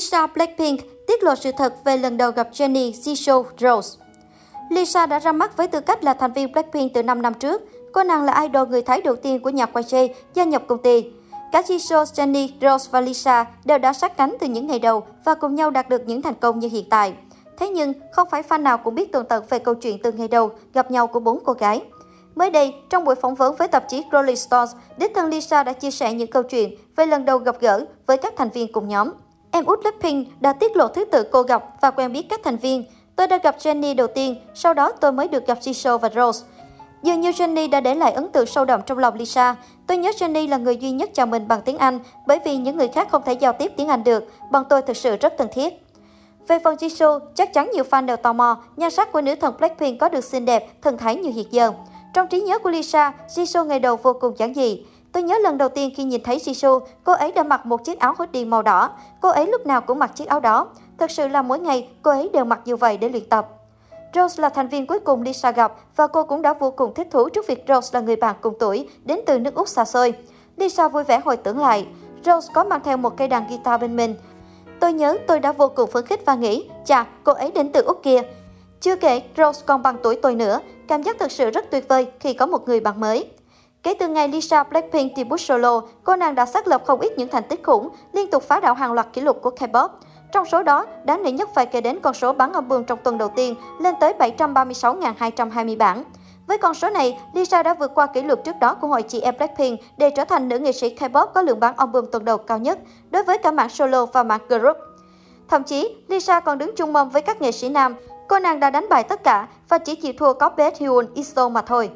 Lisa Blackpink tiết lộ sự thật về lần đầu gặp Jennie Jisoo Rose. Lisa đã ra mắt với tư cách là thành viên Blackpink từ 5 năm trước. Cô nàng là idol người Thái đầu tiên của nhạc YG gia nhập công ty. Cả Jisoo, Jennie, Rose và Lisa đều đã sát cánh từ những ngày đầu và cùng nhau đạt được những thành công như hiện tại. Thế nhưng, không phải fan nào cũng biết tường tận về câu chuyện từ ngày đầu gặp nhau của bốn cô gái. Mới đây, trong buổi phỏng vấn với tạp chí Rolling Stones, đích thân Lisa đã chia sẻ những câu chuyện về lần đầu gặp gỡ với các thành viên cùng nhóm. Em út Blackpink đã tiết lộ thứ tự cô gặp và quen biết các thành viên. Tôi đã gặp Jennie đầu tiên, sau đó tôi mới được gặp Jisoo và Rose. Dường như Jennie đã để lại ấn tượng sâu đậm trong lòng Lisa. Tôi nhớ Jennie là người duy nhất chào mình bằng tiếng Anh, bởi vì những người khác không thể giao tiếp tiếng Anh được. Bọn tôi thực sự rất thân thiết. Về phần Jisoo, chắc chắn nhiều fan đều tò mò nhan sắc của nữ thần Blackpink có được xinh đẹp, thần thái như hiện giờ. Trong trí nhớ của Lisa, Jisoo ngày đầu vô cùng giản dị. Tôi nhớ lần đầu tiên khi nhìn thấy Jisoo, cô ấy đã mặc một chiếc áo hoodie màu đỏ. Cô ấy lúc nào cũng mặc chiếc áo đó. Thật sự là mỗi ngày cô ấy đều mặc như vậy để luyện tập. Rose là thành viên cuối cùng Lisa gặp và cô cũng đã vô cùng thích thú trước việc Rose là người bạn cùng tuổi đến từ nước Úc xa xôi. Lisa vui vẻ hồi tưởng lại, Rose có mang theo một cây đàn guitar bên mình. Tôi nhớ tôi đã vô cùng phấn khích và nghĩ, chà, cô ấy đến từ Úc kia. Chưa kể, Rose còn bằng tuổi tôi nữa, cảm giác thực sự rất tuyệt vời khi có một người bạn mới. Kể từ ngày Lisa Blackpink debut solo, cô nàng đã xác lập không ít những thành tích khủng, liên tục phá đảo hàng loạt kỷ lục của K-pop. Trong số đó, đáng nể nhất phải kể đến con số bán album trong tuần đầu tiên lên tới 736.220 bản. Với con số này, Lisa đã vượt qua kỷ lục trước đó của hội chị em Blackpink để trở thành nữ nghệ sĩ K-pop có lượng bán album tuần đầu cao nhất đối với cả mạng solo và mạng group. Thậm chí, Lisa còn đứng chung mâm với các nghệ sĩ nam. Cô nàng đã đánh bại tất cả và chỉ chịu thua có Beth Hyun Iso mà thôi.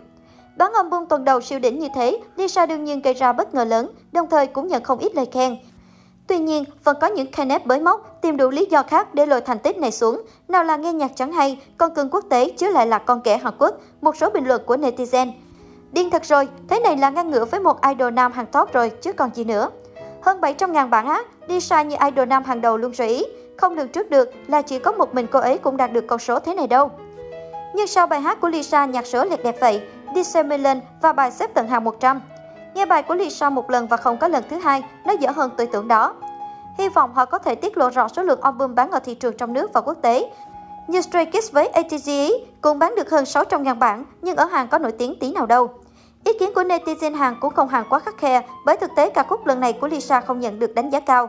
Bán bung tuần đầu siêu đỉnh như thế, Lisa đương nhiên gây ra bất ngờ lớn, đồng thời cũng nhận không ít lời khen. Tuy nhiên, vẫn có những Kenneth bới móc tìm đủ lý do khác để lôi thành tích này xuống. Nào là nghe nhạc chẳng hay, con cưng quốc tế chứ lại là con kẻ Hàn Quốc, một số bình luận của netizen. Điên thật rồi, thế này là ngang ngửa với một idol nam hàng top rồi, chứ còn gì nữa. Hơn 700.000 bản á, Lisa như idol nam hàng đầu luôn rồi ý. Không lường trước được là chỉ có một mình cô ấy cũng đạt được con số thế này đâu. Nhưng sau bài hát của Lisa nhạc sữa liệt đẹp vậy, December và bài xếp tận hàng 100. Nghe bài của Lisa một lần và không có lần thứ hai, nó dở hơn tôi tưởng đó. Hy vọng họ có thể tiết lộ rõ số lượng album bán ở thị trường trong nước và quốc tế. Như Stray Kids với ATG cũng bán được hơn 600.000 bản, nhưng ở Hàn có nổi tiếng tí nào đâu. Ý kiến của netizen Hàn cũng không hàng quá khắc khe, bởi thực tế ca khúc lần này của Lisa không nhận được đánh giá cao.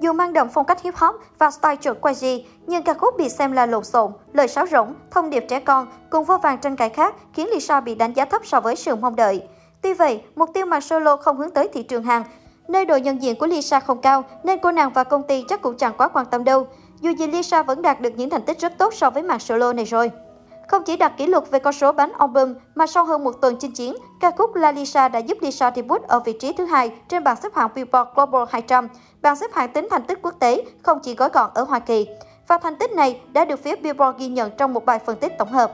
Dù mang đậm phong cách hip hop và style chuẩn quasi, nhưng ca khúc bị xem là lộn xộn, lời sáo rỗng, thông điệp trẻ con cùng vô vàng tranh cãi khác khiến Lisa bị đánh giá thấp so với sự mong đợi. Tuy vậy, mục tiêu mà solo không hướng tới thị trường hàng, nơi độ nhận diện của Lisa không cao nên cô nàng và công ty chắc cũng chẳng quá quan tâm đâu. Dù gì Lisa vẫn đạt được những thành tích rất tốt so với màn solo này rồi. Không chỉ đạt kỷ lục về con số bán album, mà sau hơn một tuần chinh chiến, ca khúc La Lisa đã giúp Lisa debut ở vị trí thứ hai trên bảng xếp hạng Billboard Global 200, bảng xếp hạng tính thành tích quốc tế, không chỉ gói gọn ở Hoa Kỳ. Và thành tích này đã được phía Billboard ghi nhận trong một bài phân tích tổng hợp.